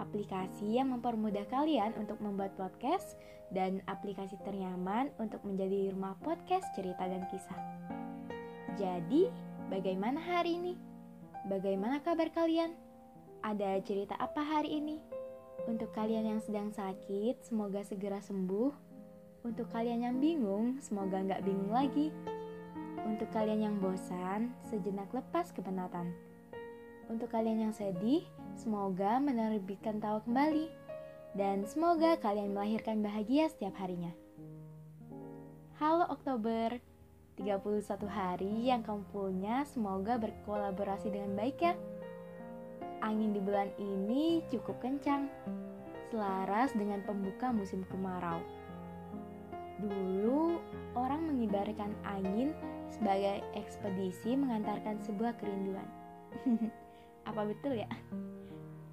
Aplikasi yang mempermudah kalian untuk membuat podcast dan aplikasi ternyaman untuk menjadi rumah podcast cerita dan kisah. Jadi, Bagaimana hari ini? Bagaimana kabar kalian? Ada cerita apa hari ini? Untuk kalian yang sedang sakit, semoga segera sembuh. Untuk kalian yang bingung, semoga nggak bingung lagi. Untuk kalian yang bosan, sejenak lepas kepenatan. Untuk kalian yang sedih, semoga menerbitkan tawa kembali. Dan semoga kalian melahirkan bahagia setiap harinya. Halo Oktober, 31 hari yang kamu punya semoga berkolaborasi dengan baik ya. Angin di bulan ini cukup kencang, selaras dengan pembuka musim kemarau. Dulu, orang mengibarkan angin sebagai ekspedisi mengantarkan sebuah kerinduan. Apa betul ya?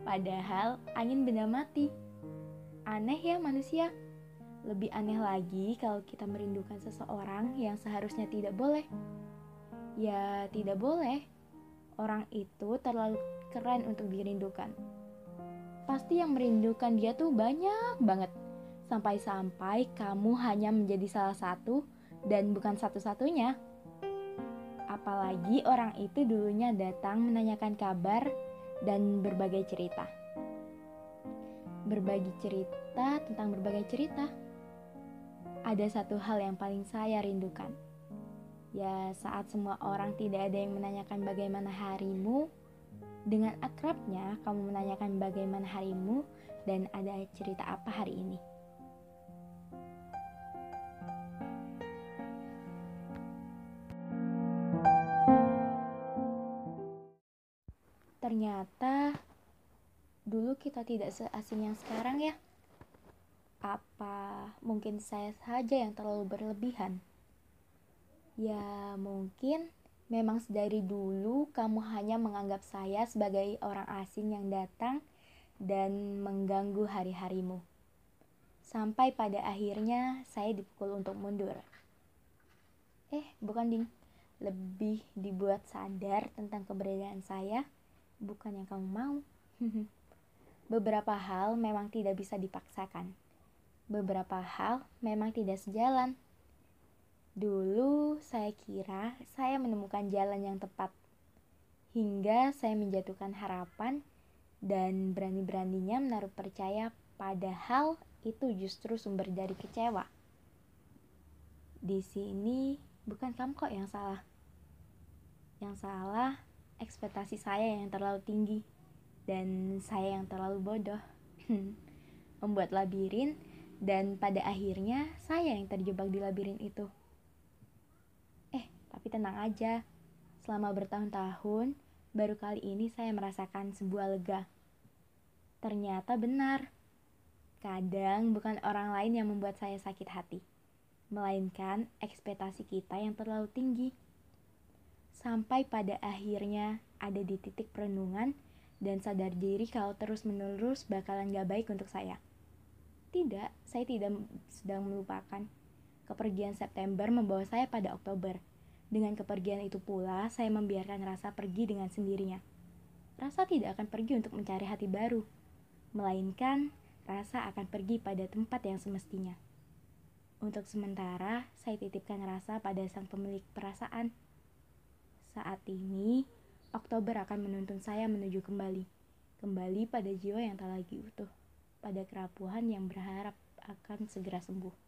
Padahal angin benda mati. Aneh ya manusia. Lebih aneh lagi kalau kita merindukan seseorang yang seharusnya tidak boleh. Ya, tidak boleh. Orang itu terlalu keren untuk dirindukan. Pasti yang merindukan dia tuh banyak banget. Sampai-sampai kamu hanya menjadi salah satu dan bukan satu-satunya. Apalagi orang itu dulunya datang menanyakan kabar dan berbagai cerita. Berbagi cerita tentang berbagai cerita ada satu hal yang paling saya rindukan. Ya, saat semua orang tidak ada yang menanyakan bagaimana harimu, dengan akrabnya kamu menanyakan bagaimana harimu dan ada cerita apa hari ini. Ternyata dulu kita tidak seasing yang sekarang ya. Apa mungkin saya saja yang terlalu berlebihan? Ya, mungkin memang sedari dulu kamu hanya menganggap saya sebagai orang asing yang datang dan mengganggu hari-harimu. Sampai pada akhirnya saya dipukul untuk mundur. Eh, bukan ding. Lebih dibuat sadar tentang keberadaan saya, bukan yang kamu mau. Beberapa hal memang tidak bisa dipaksakan beberapa hal memang tidak sejalan. Dulu saya kira saya menemukan jalan yang tepat, hingga saya menjatuhkan harapan dan berani-beraninya menaruh percaya padahal itu justru sumber dari kecewa. Di sini bukan kamu kok yang salah. Yang salah ekspektasi saya yang terlalu tinggi dan saya yang terlalu bodoh. Membuat labirin dan pada akhirnya saya yang terjebak di labirin itu. Eh, tapi tenang aja. Selama bertahun-tahun, baru kali ini saya merasakan sebuah lega. Ternyata benar. Kadang bukan orang lain yang membuat saya sakit hati, melainkan ekspektasi kita yang terlalu tinggi. Sampai pada akhirnya ada di titik perenungan dan sadar diri kalau terus-menerus bakalan gak baik untuk saya. Tidak, saya tidak sedang melupakan. Kepergian September membawa saya pada Oktober. Dengan kepergian itu pula, saya membiarkan rasa pergi dengan sendirinya. Rasa tidak akan pergi untuk mencari hati baru, melainkan rasa akan pergi pada tempat yang semestinya. Untuk sementara, saya titipkan rasa pada sang pemilik perasaan. Saat ini, Oktober akan menuntun saya menuju kembali, kembali pada jiwa yang tak lagi utuh pada kerapuhan yang berharap akan segera sembuh.